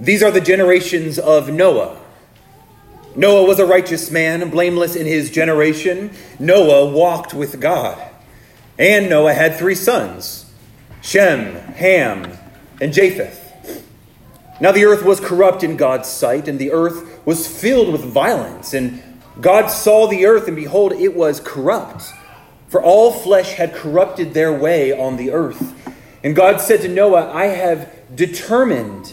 These are the generations of Noah. Noah was a righteous man, blameless in his generation. Noah walked with God. And Noah had three sons Shem, Ham, and Japheth. Now the earth was corrupt in God's sight, and the earth was filled with violence. And God saw the earth, and behold, it was corrupt. For all flesh had corrupted their way on the earth. And God said to Noah, I have determined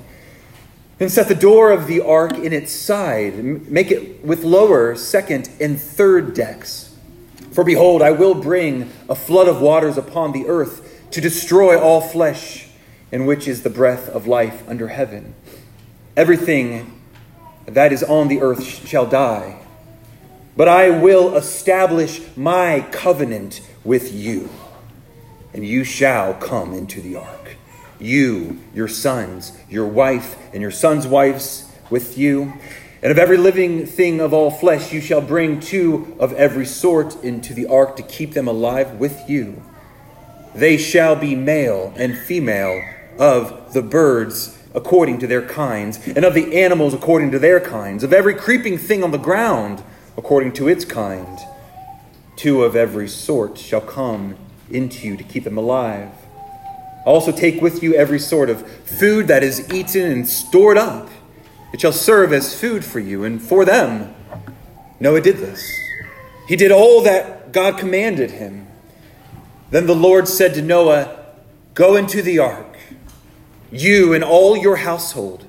and set the door of the ark in its side. Make it with lower, second, and third decks. For behold, I will bring a flood of waters upon the earth to destroy all flesh, in which is the breath of life under heaven. Everything that is on the earth shall die. But I will establish my covenant with you, and you shall come into the ark you, your sons, your wife, and your sons' wives with you. And of every living thing of all flesh, you shall bring two of every sort into the ark to keep them alive with you. They shall be male and female of the birds according to their kinds, and of the animals according to their kinds, of every creeping thing on the ground according to its kind. Two of every sort shall come into you to keep them alive. Also, take with you every sort of food that is eaten and stored up. It shall serve as food for you and for them. Noah did this. He did all that God commanded him. Then the Lord said to Noah, Go into the ark, you and all your household,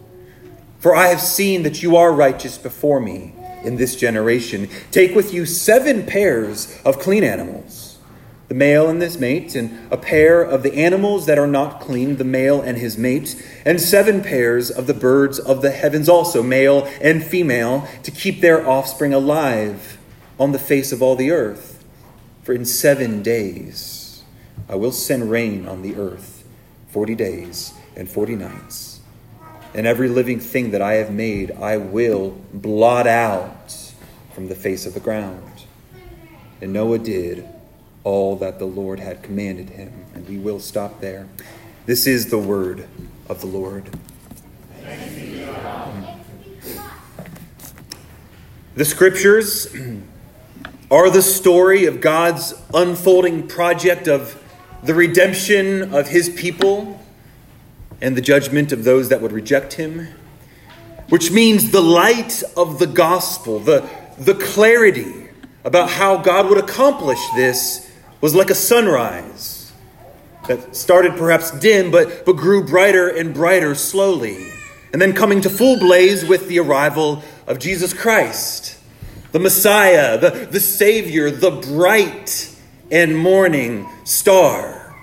for I have seen that you are righteous before me in this generation. Take with you seven pairs of clean animals the male and his mate, and a pair of the animals that are not clean, the male and his mate, and seven pairs of the birds of the heavens also, male and female, to keep their offspring alive on the face of all the earth. For in seven days I will send rain on the earth, forty days and forty nights. And every living thing that I have made I will blot out from the face of the ground. And Noah did all that the Lord had commanded him. And we will stop there. This is the word of the Lord. The scriptures are the story of God's unfolding project of the redemption of his people and the judgment of those that would reject him, which means the light of the gospel, the, the clarity about how God would accomplish this was like a sunrise that started perhaps dim but, but grew brighter and brighter slowly, and then coming to full blaze with the arrival of Jesus Christ, the Messiah, the, the Savior, the bright and morning star.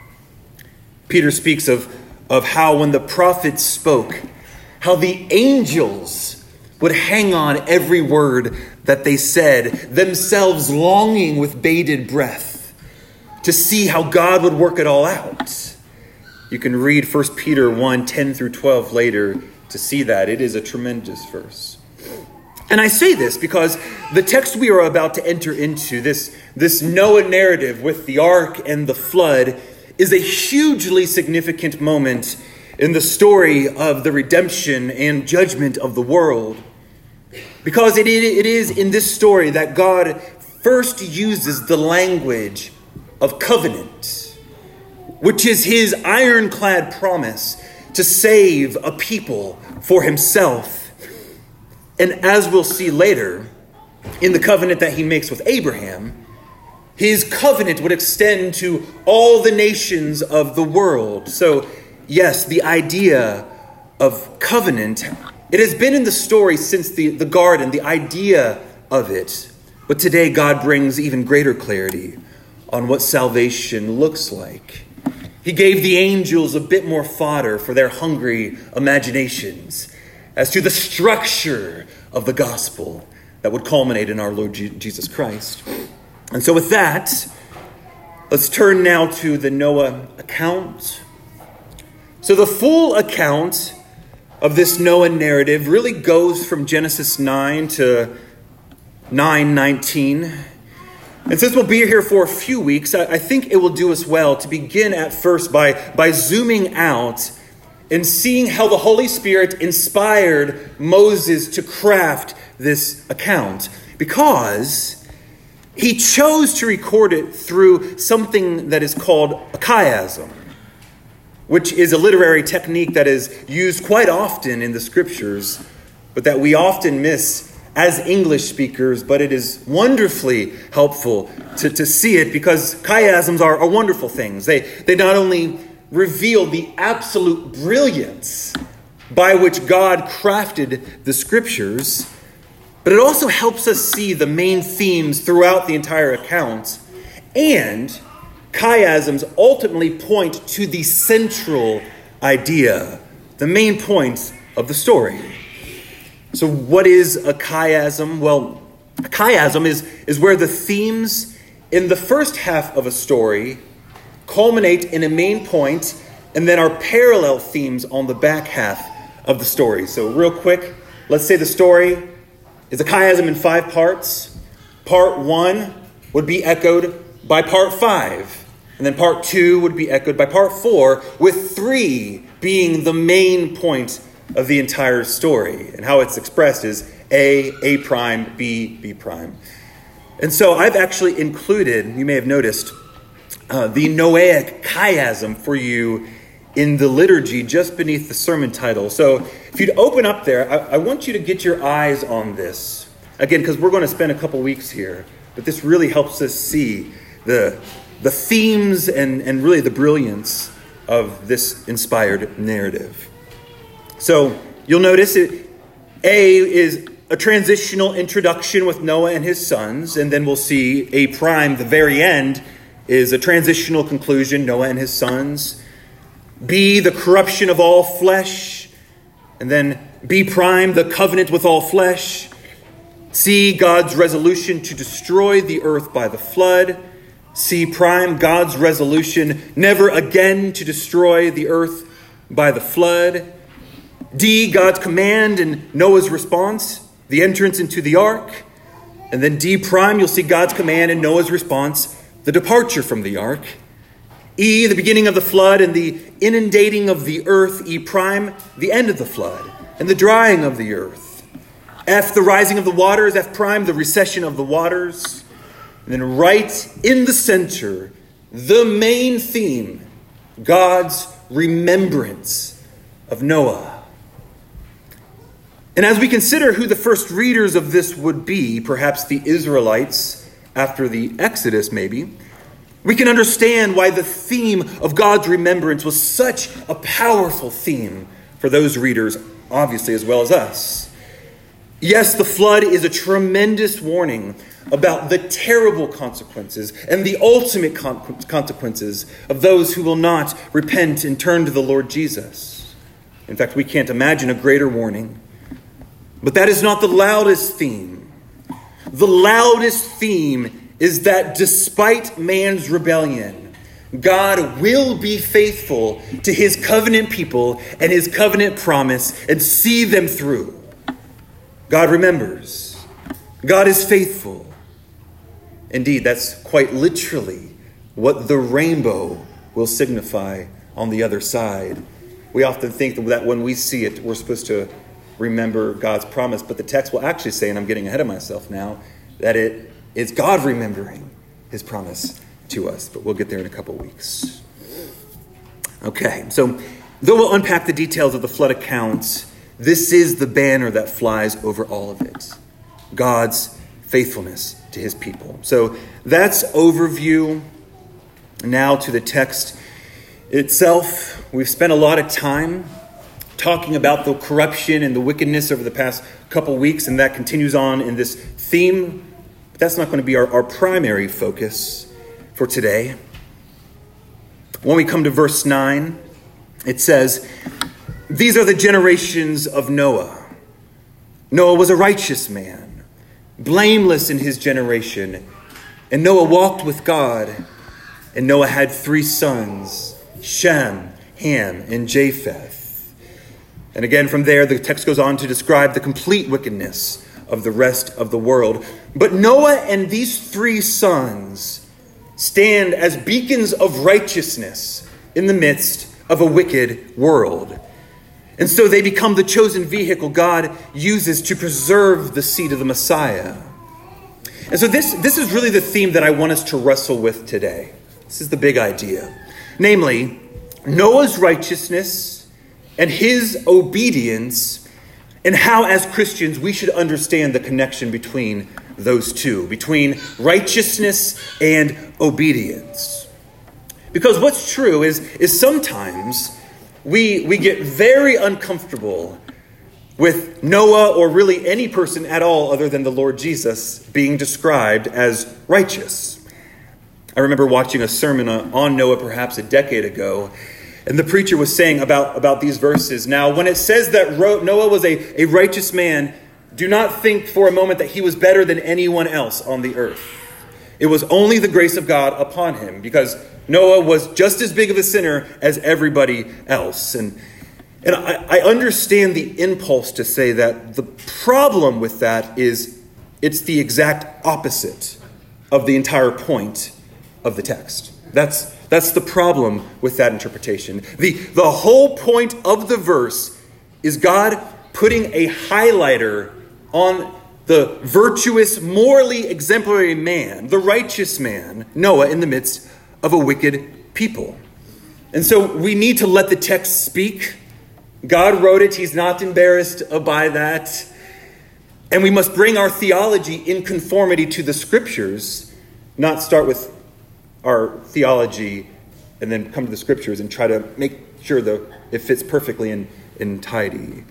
Peter speaks of, of how when the prophets spoke, how the angels would hang on every word that they said, themselves longing with bated breath to see how God would work it all out. You can read 1 Peter 1 10 through 12 later to see that. It is a tremendous verse. And I say this because the text we are about to enter into, this, this Noah narrative with the ark and the flood, is a hugely significant moment in the story of the redemption and judgment of the world. Because it, it is in this story that God first uses the language of covenant, which is his ironclad promise to save a people for himself. And as we'll see later, in the covenant that he makes with Abraham, his covenant would extend to all the nations of the world. So, yes, the idea of covenant, it has been in the story since the, the garden, the idea of it. But today, God brings even greater clarity on what salvation looks like. He gave the angels a bit more fodder for their hungry imaginations as to the structure of the gospel that would culminate in our Lord Jesus Christ. And so, with that, let's turn now to the Noah account. So, the full account of this Noah narrative really goes from Genesis 9 to 919. And since we'll be here for a few weeks, I, think it will do us well to begin at first by, by zooming out and seeing how the Holy Spirit inspired Moses to craft this account. Because he chose to record it through something that is called a chiasm which is a literary technique that is used quite often in the scriptures, but that we often miss as English speakers, but it is wonderfully helpful to, to see it because chiasms are, are wonderful things. They, they not only reveal the absolute brilliance by which God crafted the scriptures, but it also helps us see the main themes throughout the entire account and chiasms ultimately point to the central idea, the main points of the story. So, what is a chiasm? Well, a chiasm is, is where the themes in the first half of a story culminate in a main point and then are parallel themes on the back half of the story. So, real quick, let's say the story is a chiasm in five parts. Part one would be echoed by part five. And then part two would be echoed by part four, with three being the main point of the entire story. And how it's expressed is A, A prime, B, B prime. And so I've actually included, you may have noticed, uh, the Noahic chiasm for you in the liturgy just beneath the sermon title. So if you'd open up there, I, I want you to get your eyes on this. Again, because we're going to spend a couple weeks here, but this really helps us see the, the themes and, and really the brilliance of this inspired narrative. So you'll notice it, A is a transitional introduction with Noah and his sons, and then we'll see A prime, the very end, is a transitional conclusion Noah and his sons. B, the corruption of all flesh, and then B prime, the covenant with all flesh. C, God's resolution to destroy the earth by the flood. C prime, God's resolution never again to destroy the earth by the flood. D, God's command and Noah's response, the entrance into the ark. And then D prime, you'll see God's command and Noah's response, the departure from the ark. E, the beginning of the flood and the inundating of the earth. E prime, the end of the flood and the drying of the earth. F, the rising of the waters. F prime, the recession of the waters. And then, right in the center, the main theme God's remembrance of Noah. And as we consider who the first readers of this would be, perhaps the Israelites after the Exodus, maybe, we can understand why the theme of God's remembrance was such a powerful theme for those readers, obviously, as well as us. Yes, the flood is a tremendous warning about the terrible consequences and the ultimate consequences of those who will not repent and turn to the Lord Jesus. In fact, we can't imagine a greater warning. But that is not the loudest theme. The loudest theme is that despite man's rebellion, God will be faithful to his covenant people and his covenant promise and see them through. God remembers. God is faithful. Indeed, that's quite literally what the rainbow will signify on the other side. We often think that when we see it, we're supposed to remember God's promise, but the text will actually say, and I'm getting ahead of myself now, that it is God remembering his promise to us. But we'll get there in a couple weeks. Okay, so though we'll unpack the details of the flood accounts, this is the banner that flies over all of it God's faithfulness to his people. So that's overview. Now to the text itself. We've spent a lot of time talking about the corruption and the wickedness over the past couple weeks, and that continues on in this theme. But that's not going to be our, our primary focus for today. When we come to verse 9, it says, These are the generations of Noah. Noah was a righteous man, blameless in his generation. And Noah walked with God. And Noah had three sons Shem, Ham, and Japheth. And again, from there, the text goes on to describe the complete wickedness of the rest of the world. But Noah and these three sons stand as beacons of righteousness in the midst of a wicked world. And so they become the chosen vehicle God uses to preserve the seed of the Messiah. And so this, this is really the theme that I want us to wrestle with today. This is the big idea. Namely, Noah's righteousness and his obedience, and how, as Christians, we should understand the connection between those two, between righteousness and obedience. Because what's true is, is sometimes we, we get very uncomfortable with Noah or really any person at all other than the Lord Jesus being described as righteous. I remember watching a sermon on Noah perhaps a decade ago, and the preacher was saying about, about these verses. Now, when it says that Noah was a, a righteous man, do not think for a moment that he was better than anyone else on the earth. It was only the grace of God upon him because Noah was just as big of a sinner as everybody else. And, and I, I understand the impulse to say that the problem with that is it's the exact opposite of the entire point of the text. That's, that's the problem with that interpretation. The, the whole point of the verse is God putting a highlighter on the virtuous, morally exemplary man, the righteous man, Noah, in the midst of a wicked people. And so we need to let the text speak. God wrote it, He's not embarrassed by that. And we must bring our theology in conformity to the scriptures, not start with our theology and then come to the scriptures and try to make sure that it fits perfectly and, and tidy.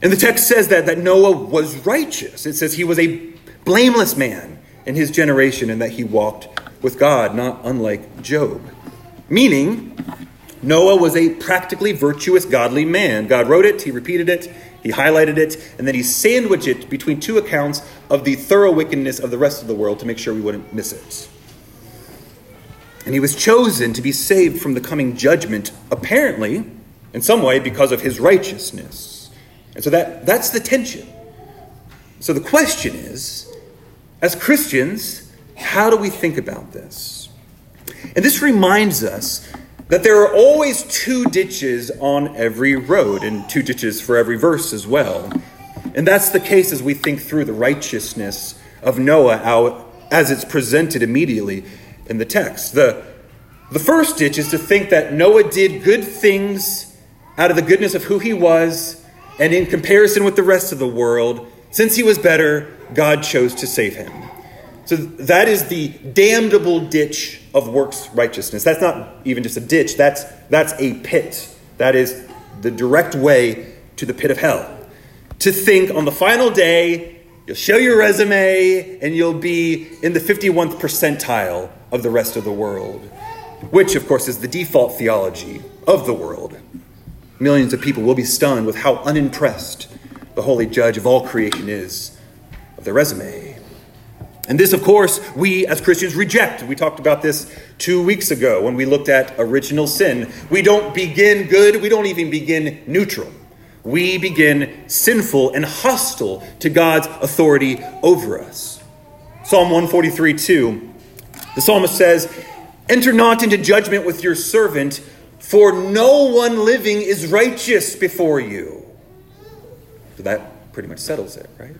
And the text says that, that Noah was righteous. It says he was a blameless man in his generation and that he walked with God, not unlike Job. Meaning, Noah was a practically virtuous, godly man. God wrote it, he repeated it, he highlighted it, and then he sandwiched it between two accounts of the thorough wickedness of the rest of the world to make sure we wouldn't miss it. And he was chosen to be saved from the coming judgment, apparently, in some way, because of his righteousness. And so that, that's the tension. So the question is as Christians, how do we think about this? And this reminds us that there are always two ditches on every road, and two ditches for every verse as well. And that's the case as we think through the righteousness of Noah as it's presented immediately in the text. The, the first ditch is to think that Noah did good things out of the goodness of who he was, and in comparison with the rest of the world, since he was better, God chose to save him. So that is the damnable ditch of works righteousness. That's not even just a ditch, that's, that's a pit. That is the direct way to the pit of hell. To think on the final day, you'll show your resume and you'll be in the 51st percentile of the rest of the world, which, of course, is the default theology of the world. Millions of people will be stunned with how unimpressed the holy judge of all creation is of their resume. And this, of course, we as Christians reject. We talked about this two weeks ago when we looked at original sin. We don't begin good, we don't even begin neutral. We begin sinful and hostile to God's authority over us. Psalm 143 2, the psalmist says, Enter not into judgment with your servant, for no one living is righteous before you. So that pretty much settles it, right?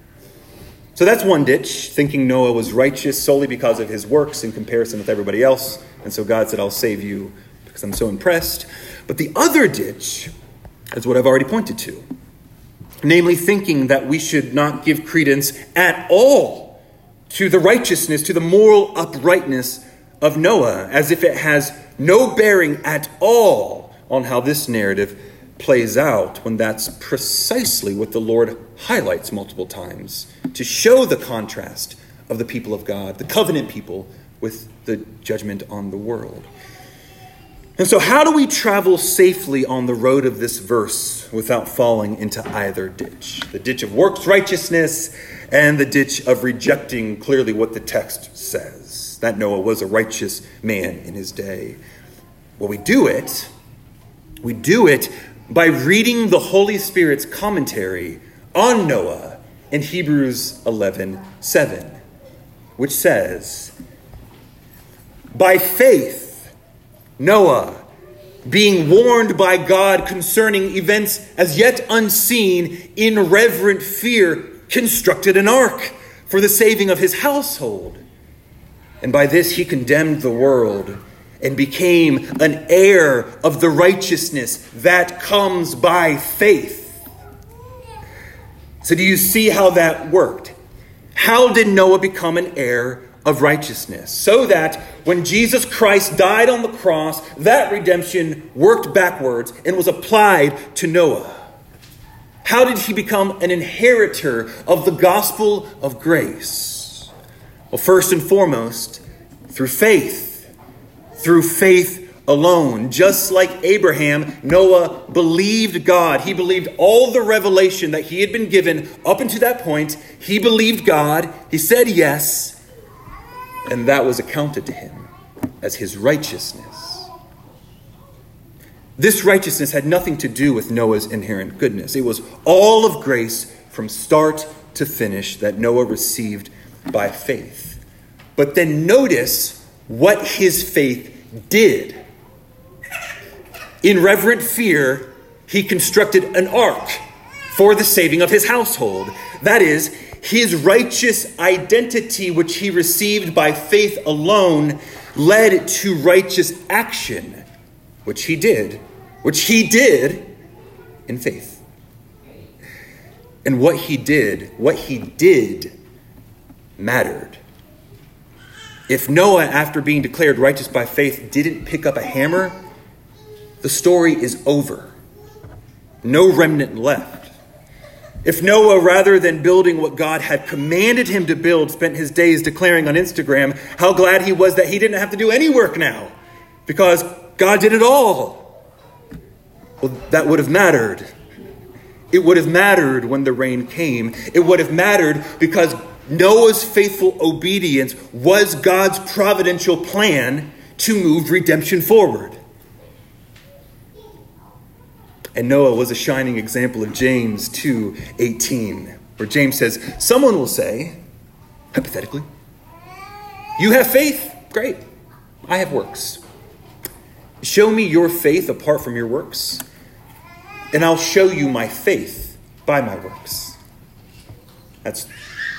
So that's one ditch, thinking Noah was righteous solely because of his works in comparison with everybody else. And so God said, I'll save you because I'm so impressed. But the other ditch is what I've already pointed to namely, thinking that we should not give credence at all to the righteousness, to the moral uprightness of Noah, as if it has no bearing at all on how this narrative plays out, when that's precisely what the Lord highlights multiple times to show the contrast of the people of God, the covenant people, with the judgment on the world. And so, how do we travel safely on the road of this verse without falling into either ditch? The ditch of works righteousness and the ditch of rejecting clearly what the text says that Noah was a righteous man in his day. Well, we do it. We do it by reading the Holy Spirit's commentary on Noah in Hebrews 11 7, which says, By faith, Noah, being warned by God concerning events as yet unseen, in reverent fear, constructed an ark for the saving of his household. And by this he condemned the world and became an heir of the righteousness that comes by faith. So, do you see how that worked? How did Noah become an heir of righteousness? So that when Jesus Christ died on the cross, that redemption worked backwards and was applied to Noah. How did he become an inheritor of the gospel of grace? Well, first and foremost, through faith. Through faith alone. Just like Abraham, Noah believed God. He believed all the revelation that he had been given up until that point. He believed God. He said yes. And that was accounted to him as his righteousness. This righteousness had nothing to do with Noah's inherent goodness. It was all of grace from start to finish that Noah received by faith. But then notice what his faith did. In reverent fear, he constructed an ark for the saving of his household. That is, his righteous identity, which he received by faith alone, led to righteous action, which he did which he did in faith. And what he did, what he did, mattered. If Noah, after being declared righteous by faith, didn't pick up a hammer, the story is over. No remnant left. If Noah, rather than building what God had commanded him to build, spent his days declaring on Instagram how glad he was that he didn't have to do any work now because God did it all. Well, that would have mattered. It would have mattered when the rain came. It would have mattered because Noah's faithful obedience was God's providential plan to move redemption forward. And Noah was a shining example of James 2:18, where James says, "Someone will say, hypothetically, you have faith, great. I have works. Show me your faith apart from your works, and I'll show you my faith by my works. That's,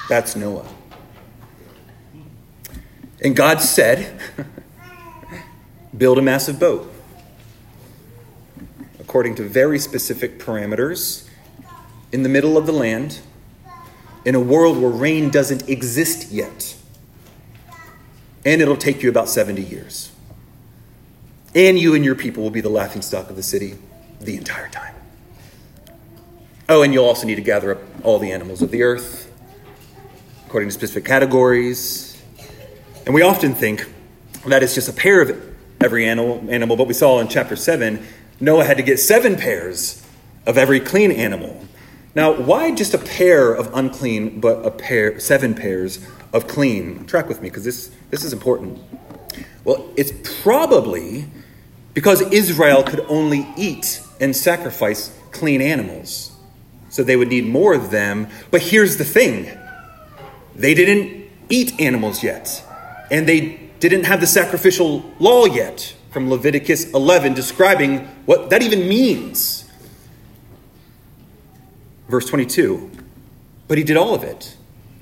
that's Noah. And God said, build a massive boat according to very specific parameters in the middle of the land in a world where rain doesn't exist yet. And it'll take you about 70 years. And you and your people will be the laughingstock of the city the entire time. Oh, and you'll also need to gather up all the animals of the earth according to specific categories. And we often think that it's just a pair of every animal, animal, but we saw in chapter 7, Noah had to get seven pairs of every clean animal. Now, why just a pair of unclean, but a pair, seven pairs of clean? Track with me, because this, this is important. Well, it's probably because Israel could only eat and sacrifice clean animals. So they would need more of them. But here's the thing they didn't eat animals yet, and they didn't have the sacrificial law yet from Leviticus 11 describing what that even means. Verse 22 But he did all of it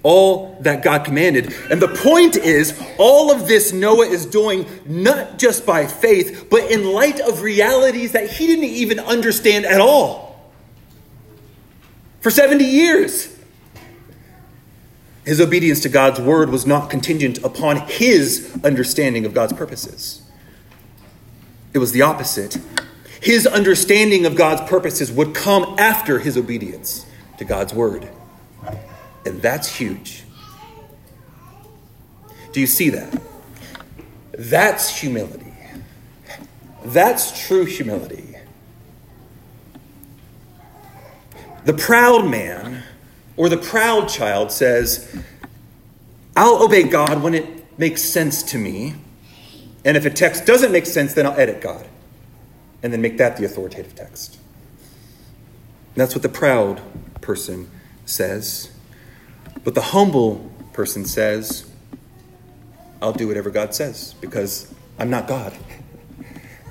all that God commanded. And the point is, all of this Noah is doing not just by faith, but in light of realities that he didn't even understand at all. For 70 years. His obedience to God's word was not contingent upon his understanding of God's purposes. It was the opposite. His understanding of God's purposes would come after his obedience to God's word. And that's huge. Do you see that? That's humility. That's true humility. The proud man or the proud child says, I'll obey God when it makes sense to me. And if a text doesn't make sense, then I'll edit God and then make that the authoritative text. That's what the proud person says. But the humble person says, I'll do whatever God says because I'm not God.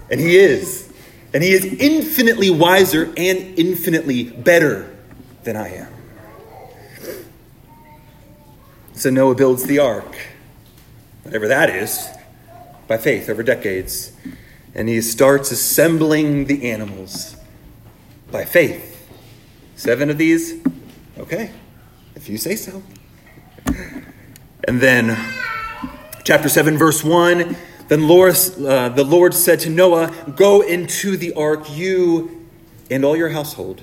And He is. And He is infinitely wiser and infinitely better than I am. So Noah builds the ark, whatever that is, by faith over decades. And he starts assembling the animals by faith. Seven of these? Okay, if you say so. And then, chapter 7, verse 1 Then Lord, uh, the Lord said to Noah, Go into the ark, you and all your household.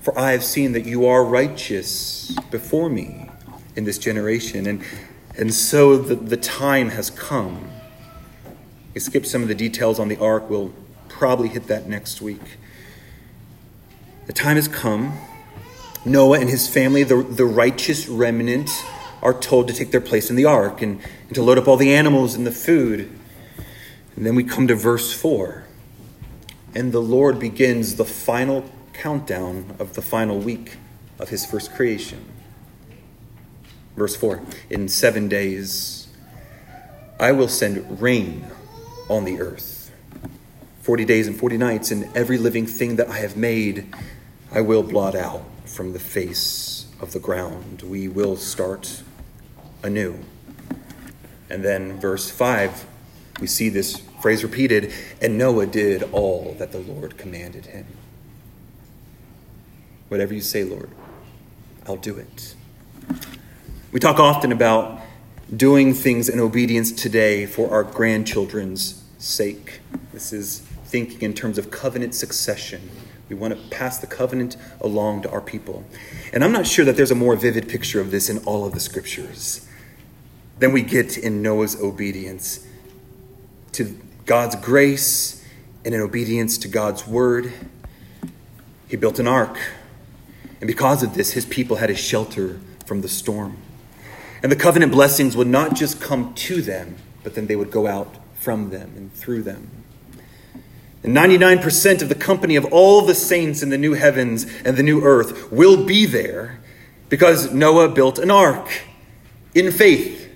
For I have seen that you are righteous before me in this generation. And, and so the, the time has come. We skip some of the details on the ark. We'll probably hit that next week. The time has come. Noah and his family, the, the righteous remnant, are told to take their place in the ark and, and to load up all the animals and the food. And then we come to verse 4. And the Lord begins the final countdown of the final week of his first creation. Verse 4 In seven days I will send rain on the earth. Forty days and forty nights, and every living thing that I have made I will blot out from the face of the ground. We will start anew. And then, verse 5, we see this phrase repeated and Noah did all that the Lord commanded him. Whatever you say, Lord, I'll do it. We talk often about doing things in obedience today for our grandchildren's sake. This is thinking in terms of covenant succession. We want to pass the covenant along to our people. And I'm not sure that there's a more vivid picture of this in all of the scriptures than we get in Noah's obedience to God's grace and in obedience to God's word. He built an ark. And because of this, his people had a shelter from the storm. And the covenant blessings would not just come to them, but then they would go out from them and through them. And 99% of the company of all the saints in the new heavens and the new earth will be there because Noah built an ark in faith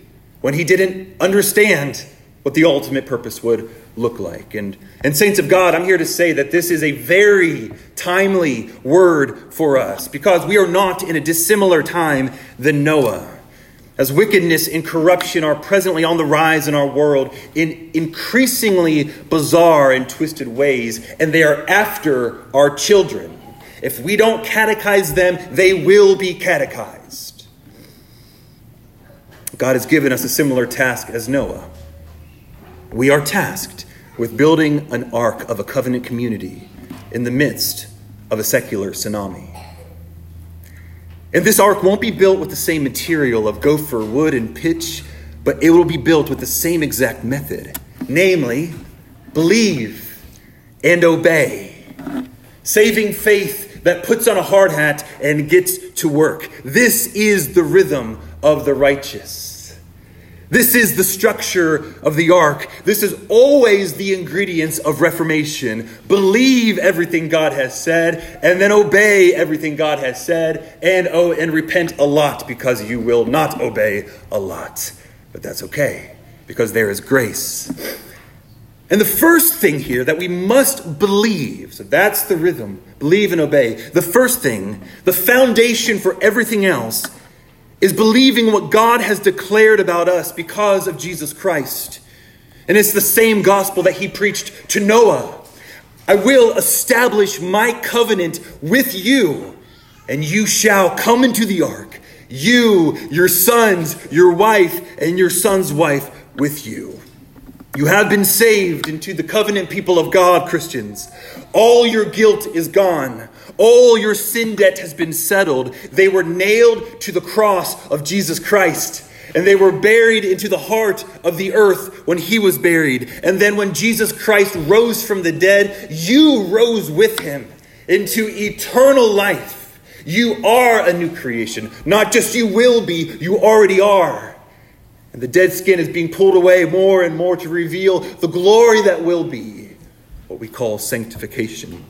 when he didn't understand what the ultimate purpose would look like. And, and, saints of God, I'm here to say that this is a very timely word for us because we are not in a dissimilar time than Noah as wickedness and corruption are presently on the rise in our world in increasingly bizarre and twisted ways, and they are after our children. If we don't catechize them, they will be catechized. God has given us a similar task as Noah. We are tasked with building an ark of a covenant community in the midst of a secular tsunami. And this ark won't be built with the same material of gopher, wood, and pitch, but it will be built with the same exact method namely, believe and obey. Saving faith that puts on a hard hat and gets to work. This is the rhythm of the righteous. This is the structure of the ark. This is always the ingredients of reformation. Believe everything God has said, and then obey everything God has said, and oh, and repent a lot because you will not obey a lot. But that's okay because there is grace. And the first thing here that we must believe, so that's the rhythm, believe and obey. The first thing, the foundation for everything else is believing what God has declared about us because of Jesus Christ. And it's the same gospel that he preached to Noah. I will establish my covenant with you, and you shall come into the ark, you, your sons, your wife, and your son's wife with you. You have been saved into the covenant people of God, Christians. All your guilt is gone. All your sin debt has been settled. They were nailed to the cross of Jesus Christ. And they were buried into the heart of the earth when he was buried. And then when Jesus Christ rose from the dead, you rose with him into eternal life. You are a new creation. Not just you will be, you already are. And the dead skin is being pulled away more and more to reveal the glory that will be, what we call sanctification.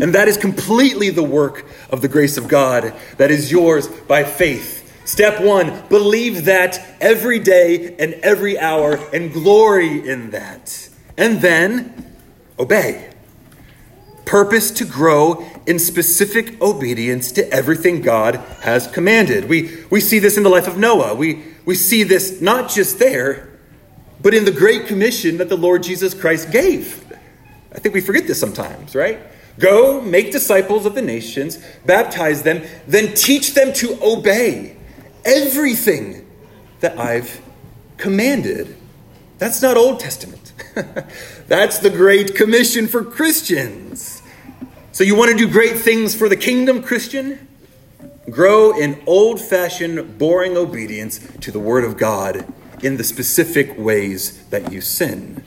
And that is completely the work of the grace of God that is yours by faith. Step one, believe that every day and every hour and glory in that. And then obey. Purpose to grow in specific obedience to everything God has commanded. We, we see this in the life of Noah. We, we see this not just there, but in the Great Commission that the Lord Jesus Christ gave. I think we forget this sometimes, right? Go, make disciples of the nations, baptize them, then teach them to obey everything that I've commanded. That's not Old Testament. That's the Great Commission for Christians. So, you want to do great things for the kingdom, Christian? Grow in old fashioned, boring obedience to the Word of God in the specific ways that you sin.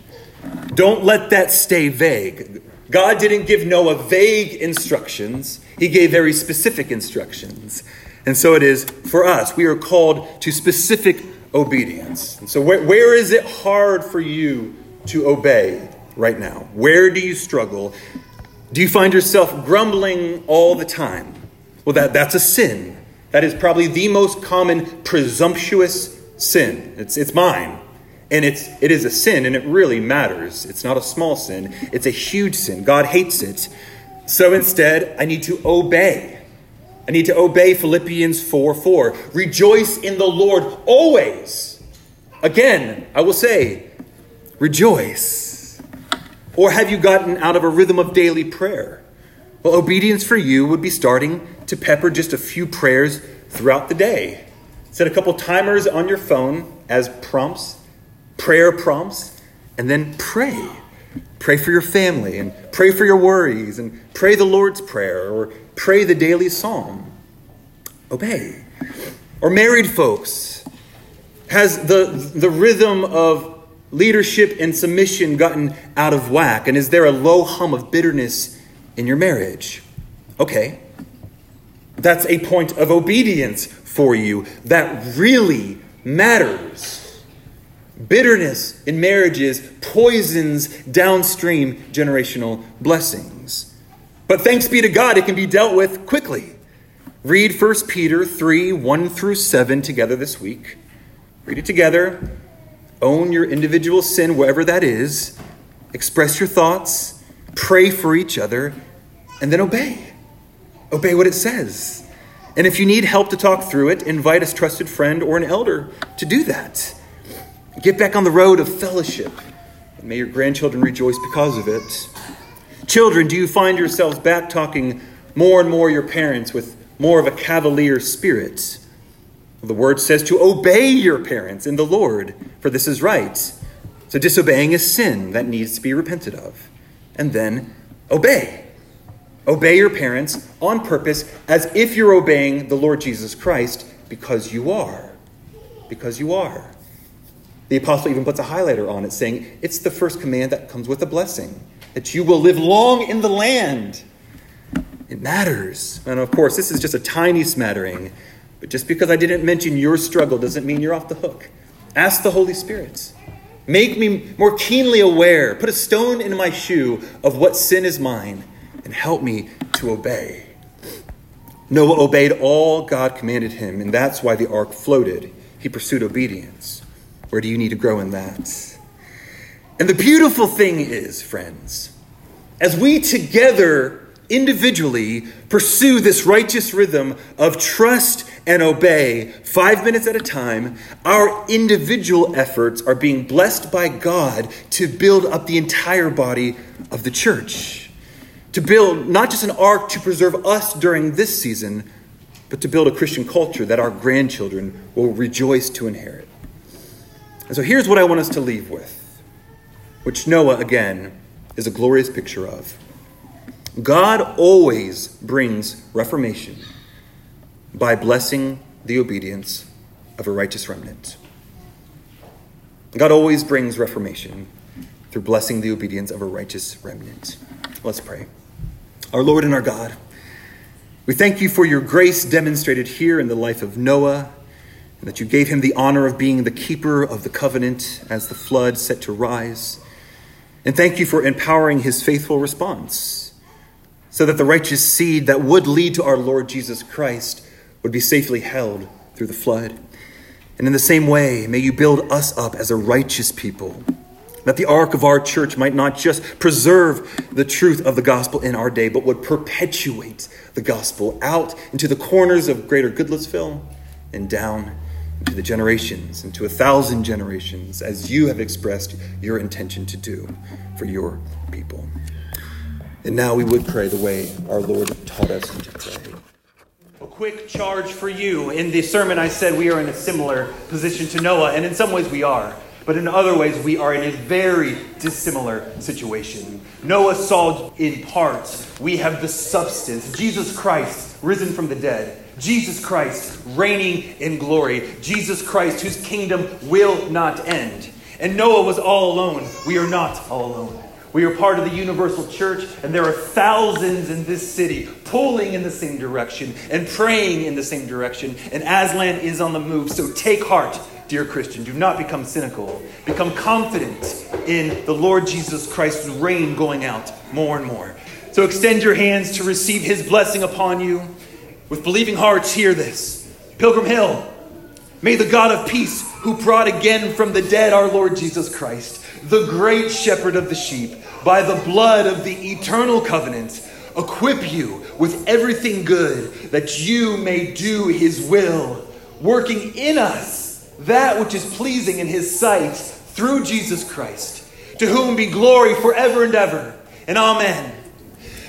Don't let that stay vague. God didn't give Noah vague instructions, He gave very specific instructions. And so it is for us. We are called to specific obedience. And so, where, where is it hard for you to obey right now? Where do you struggle? Do you find yourself grumbling all the time? Well, that, that's a sin. That is probably the most common presumptuous sin. It's, it's mine. And it's, it is a sin, and it really matters. It's not a small sin, it's a huge sin. God hates it. So instead, I need to obey. I need to obey Philippians 4 4. Rejoice in the Lord always. Again, I will say, rejoice. Or have you gotten out of a rhythm of daily prayer? Well, obedience for you would be starting to pepper just a few prayers throughout the day. Set a couple timers on your phone as prompts, prayer prompts, and then pray. Pray for your family and pray for your worries and pray the Lord's Prayer or pray the daily psalm. Obey. Or married folks, has the, the rhythm of leadership and submission gotten out of whack? And is there a low hum of bitterness in your marriage? Okay. That's a point of obedience for you that really matters. Bitterness in marriages poisons downstream generational blessings. But thanks be to God, it can be dealt with quickly. Read 1 Peter 3 1 through 7 together this week. Read it together. Own your individual sin, wherever that is. Express your thoughts. Pray for each other. And then obey. Obey what it says. And if you need help to talk through it, invite a trusted friend or an elder to do that. Get back on the road of fellowship. And may your grandchildren rejoice because of it. Children, do you find yourselves back talking more and more your parents with more of a cavalier spirit? The word says to obey your parents in the Lord, for this is right. So disobeying is sin that needs to be repented of. And then obey. Obey your parents on purpose as if you're obeying the Lord Jesus Christ because you are. Because you are. The apostle even puts a highlighter on it saying it's the first command that comes with a blessing that you will live long in the land. It matters. And of course, this is just a tiny smattering. But just because I didn't mention your struggle doesn't mean you're off the hook. Ask the Holy Spirit. Make me more keenly aware. Put a stone in my shoe of what sin is mine and help me to obey. Noah obeyed all God commanded him, and that's why the ark floated. He pursued obedience. Where do you need to grow in that? And the beautiful thing is, friends, as we together individually pursue this righteous rhythm of trust and obey five minutes at a time, our individual efforts are being blessed by God to build up the entire body of the church. To build not just an ark to preserve us during this season, but to build a Christian culture that our grandchildren will rejoice to inherit. And so here's what I want us to leave with which Noah, again, is a glorious picture of. God always brings reformation by blessing the obedience of a righteous remnant. God always brings reformation through blessing the obedience of a righteous remnant. Let's pray. Our Lord and our God, we thank you for your grace demonstrated here in the life of Noah, and that you gave him the honor of being the keeper of the covenant as the flood set to rise. And thank you for empowering his faithful response, so that the righteous seed that would lead to our Lord Jesus Christ would be safely held through the flood. And in the same way, may you build us up as a righteous people, that the ark of our church might not just preserve the truth of the gospel in our day, but would perpetuate the gospel out into the corners of greater Goodlettsville and down into the generations, and to a thousand generations, as you have expressed your intention to do for your people. And now we would pray the way our Lord taught us to pray. A quick charge for you. In the sermon, I said we are in a similar position to Noah, and in some ways we are. But in other ways, we are in a very dissimilar situation. Noah saw in parts, we have the substance. Jesus Christ, risen from the dead. Jesus Christ, reigning in glory. Jesus Christ, whose kingdom will not end. And Noah was all alone. We are not all alone. We are part of the universal church, and there are thousands in this city pulling in the same direction and praying in the same direction. And Aslan is on the move. So take heart, dear Christian. Do not become cynical. Become confident in the Lord Jesus Christ's reign going out more and more. So extend your hands to receive his blessing upon you. With believing hearts, hear this Pilgrim Hill, may the God of peace, who brought again from the dead our Lord Jesus Christ, the great shepherd of the sheep, by the blood of the eternal covenant, equip you with everything good that you may do his will, working in us that which is pleasing in his sight through Jesus Christ, to whom be glory forever and ever. And amen.